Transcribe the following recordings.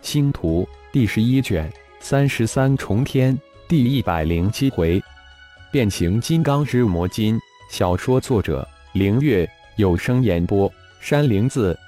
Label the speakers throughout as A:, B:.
A: 星图第十一卷三十三重天第一百零七回，变形金刚之魔金。小说作者：凌月，有声演播：山灵子。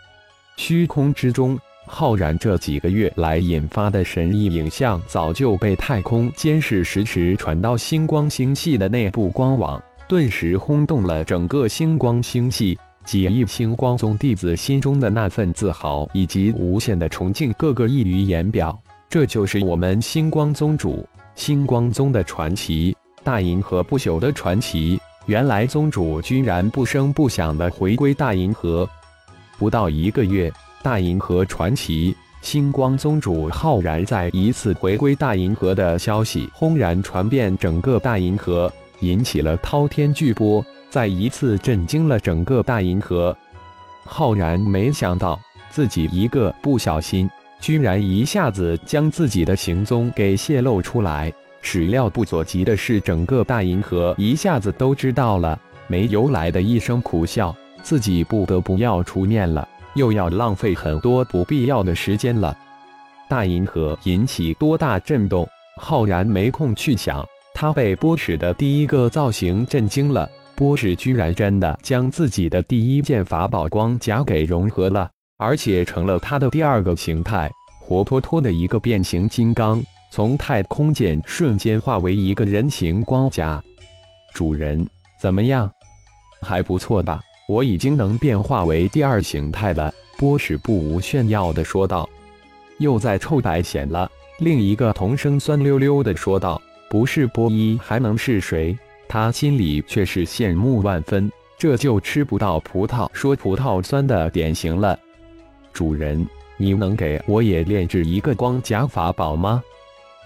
A: 虚空之中，浩然这几个月来引发的神异影像，早就被太空监视实时传到星光星系的内部光网，顿时轰动了整个星光星系。几亿星光宗弟子心中的那份自豪，以及无限的崇敬，个个溢于言表。这就是我们星光宗主，星光宗的传奇，大银河不朽的传奇。原来宗主居然不声不响的回归大银河。不到一个月，大银河传奇，星光宗主浩然再一次回归大银河的消息轰然传遍整个大银河，引起了滔天巨波。再一次震惊了整个大银河，浩然没想到自己一个不小心，居然一下子将自己的行踪给泄露出来。始料不所及的是，整个大银河一下子都知道了。没由来的一声苦笑，自己不得不要出面了，又要浪费很多不必要的时间了。大银河引起多大震动，浩然没空去想。他被波使的第一个造型震惊了。波士居然真的将自己的第一件法宝光甲给融合了，而且成了他的第二个形态，活脱脱的一个变形金刚，从太空剑瞬间化为一个人形光甲。主人怎么样？还不错吧？我已经能变化为第二形态了。波士不无炫耀的说道。又在臭白显了。另一个童声酸溜溜的说道：“不是波一还能是谁？”他心里却是羡慕万分，这就吃不到葡萄说葡萄酸的典型了。主人，你能给我也炼制一个光甲法宝吗？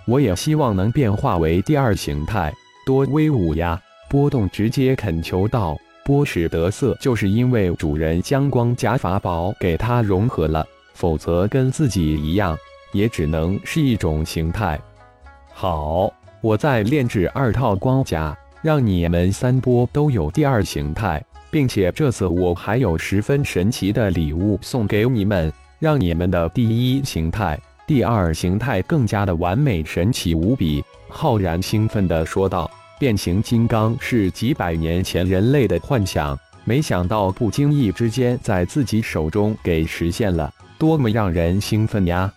A: 我也希望能变化为第二形态，多威武呀！波动直接恳求道。波使得瑟就是因为主人将光甲法宝给他融合了，否则跟自己一样，也只能是一种形态。好，我再炼制二套光甲。让你们三波都有第二形态，并且这次我还有十分神奇的礼物送给你们，让你们的第一形态、第二形态更加的完美、神奇无比。浩然兴奋地说道：“变形金刚是几百年前人类的幻想，没想到不经意之间在自己手中给实现了，多么让人兴奋呀！”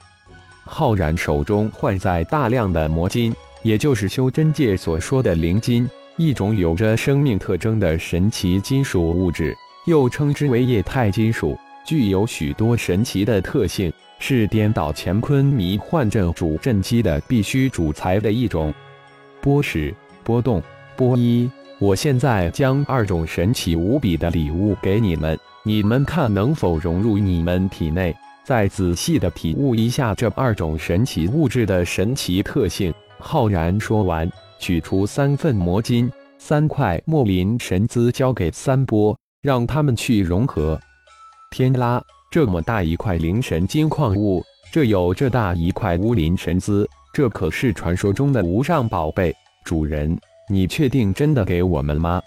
A: 浩然手中换在大量的魔金，也就是修真界所说的灵金。一种有着生命特征的神奇金属物质，又称之为液态金属，具有许多神奇的特性，是颠倒乾坤迷幻阵主阵基的必须主材的一种。波矢、波动、波一，我现在将二种神奇无比的礼物给你们，你们看能否融入你们体内？再仔细的体悟一下这二种神奇物质的神奇特性。浩然说完。取出三份魔金，三块墨林神资交给三波，让他们去融合。天啦，这么大一块灵神金矿物，这有这大一块乌林神资，这可是传说中的无上宝贝。主人，你确定真的给我们吗？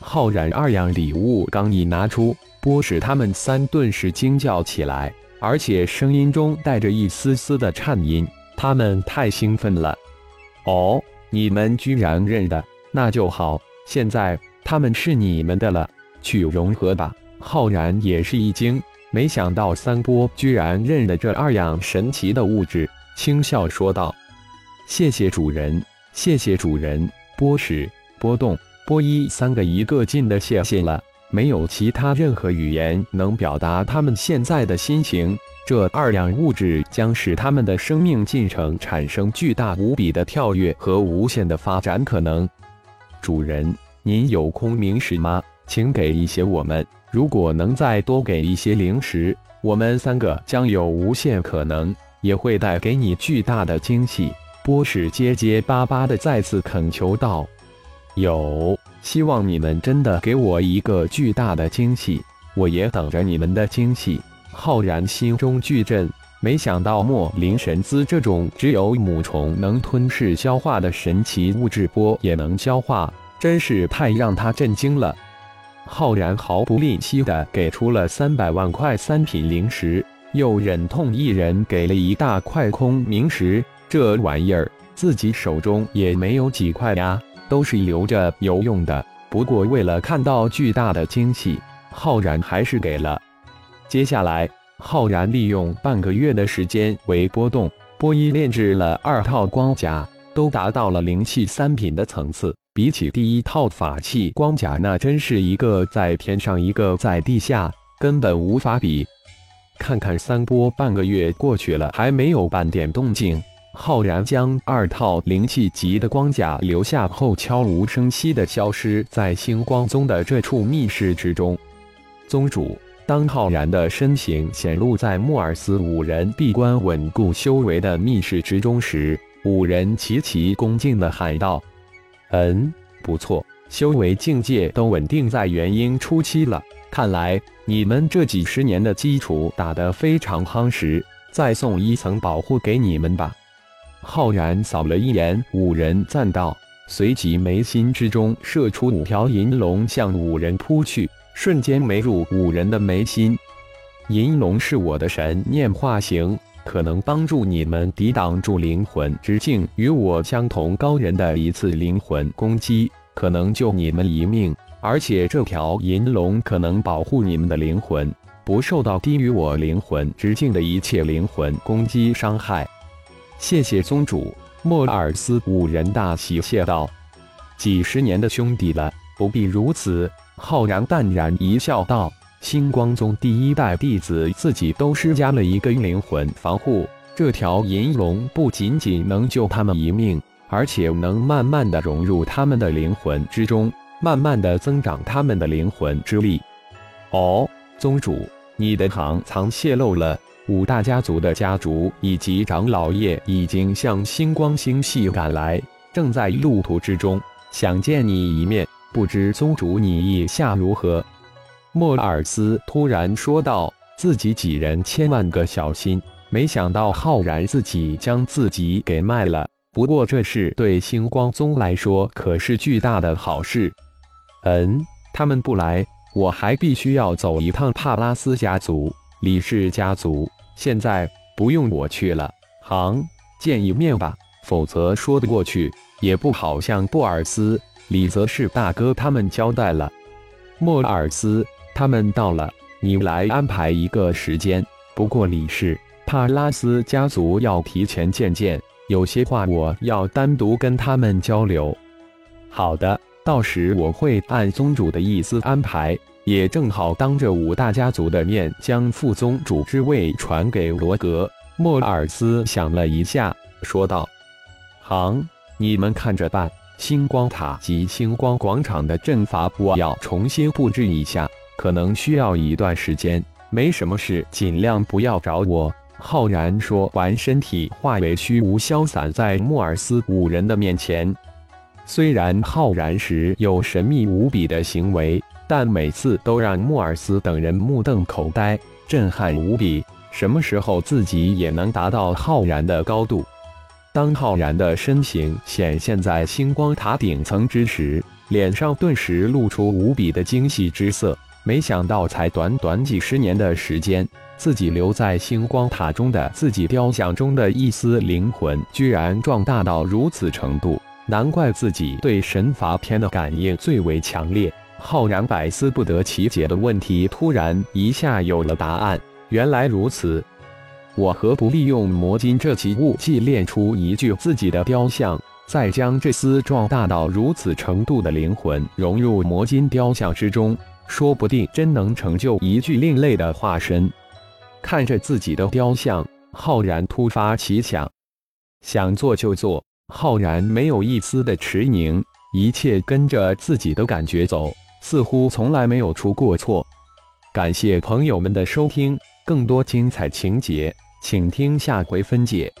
A: 浩然二样礼物刚一拿出，波使他们三顿时惊叫起来，而且声音中带着一丝丝的颤音，他们太兴奋了。哦。你们居然认得，那就好。现在他们是你们的了，去融合吧。浩然也是一惊，没想到三波居然认得这二样神奇的物质，轻笑说道：“谢谢主人，谢谢主人。”波使、波动、波一三个一个劲的谢谢了，没有其他任何语言能表达他们现在的心情。这二样物质将使他们的生命进程产生巨大无比的跳跃和无限的发展可能。主人，您有空明时吗？请给一些我们。如果能再多给一些灵石，我们三个将有无限可能，也会带给你巨大的惊喜。波士结结巴巴的再次恳求道：“有，希望你们真的给我一个巨大的惊喜，我也等着你们的惊喜。”浩然心中巨震，没想到墨灵神姿这种只有母虫能吞噬消化的神奇物质波也能消化，真是太让他震惊了。浩然毫不吝惜地给出了三百万块三品灵石，又忍痛一人给了一大块空明石。这玩意儿自己手中也没有几块呀，都是留着有用的。不过为了看到巨大的惊喜，浩然还是给了。接下来，浩然利用半个月的时间为波动，波一炼制了二套光甲，都达到了灵气三品的层次。比起第一套法器光甲，那真是一个在天上，一个在地下，根本无法比。看看三波半个月过去了，还没有半点动静。浩然将二套灵气级的光甲留下后，悄无声息地消失在星光宗的这处密室之中。宗主，当浩然的身形显露在莫尔斯五人闭关稳固修为的密室之中时，五人齐齐恭敬地喊道：“嗯，不错，修为境界都稳定在元婴初期了。看来你们这几十年的基础打得非常夯实，再送一层保护给你们吧。”浩然扫了一眼五人，赞道，随即眉心之中射出五条银龙，向五人扑去，瞬间没入五人的眉心。银龙是我的神念化形，可能帮助你们抵挡住灵魂之境与我相同高人的一次灵魂攻击，可能救你们一命。而且这条银龙可能保护你们的灵魂，不受到低于我灵魂之境的一切灵魂攻击伤害。谢谢宗主，莫尔斯五人大喜，谢道：“几十年的兄弟了，不必如此。”浩然淡然一笑，道：“星光宗第一代弟子自己都施加了一个灵魂防护，这条银龙不仅仅能救他们一命，而且能慢慢的融入他们的灵魂之中，慢慢的增长他们的灵魂之力。”哦，宗主，你的行藏泄露了。五大家族的家族以及长老爷已经向星光星系赶来，正在路途之中，想见你一面。不知宗主你意下如何？莫尔斯突然说道：“自己几人千万个小心，没想到浩然自己将自己给卖了。不过这事对星光宗来说可是巨大的好事。嗯，他们不来，我还必须要走一趟帕拉斯家族、李氏家族。”现在不用我去了，行，见一面吧。否则说得过去，也不好向布尔斯、李泽士大哥他们交代了。莫尔斯他们到了，你来安排一个时间。不过李氏、帕拉斯家族要提前见见，有些话我要单独跟他们交流。好的，到时我会按宗主的意思安排。也正好当着五大家族的面，将副宗主之位传给罗格。莫尔斯想了一下，说道：“行，你们看着办。星光塔及星光广场的阵法，我要重新布置一下，可能需要一段时间。没什么事，尽量不要找我。”浩然说完，身体化为虚无，消散在莫尔斯五人的面前。虽然浩然时有神秘无比的行为。但每次都让莫尔斯等人目瞪口呆，震撼无比。什么时候自己也能达到浩然的高度？当浩然的身形显现在星光塔顶层之时，脸上顿时露出无比的惊喜之色。没想到，才短短几十年的时间，自己留在星光塔中的自己雕像中的一丝灵魂，居然壮大到如此程度。难怪自己对神罚篇的感应最为强烈。浩然百思不得其解的问题，突然一下有了答案。原来如此，我何不利用魔金这奇物祭炼出一具自己的雕像，再将这丝壮大到如此程度的灵魂融入魔金雕像之中，说不定真能成就一具另类的化身。看着自己的雕像，浩然突发奇想，想做就做。浩然没有一丝的迟凝，一切跟着自己的感觉走。似乎从来没有出过错。感谢朋友们的收听，更多精彩情节，请听下回分解。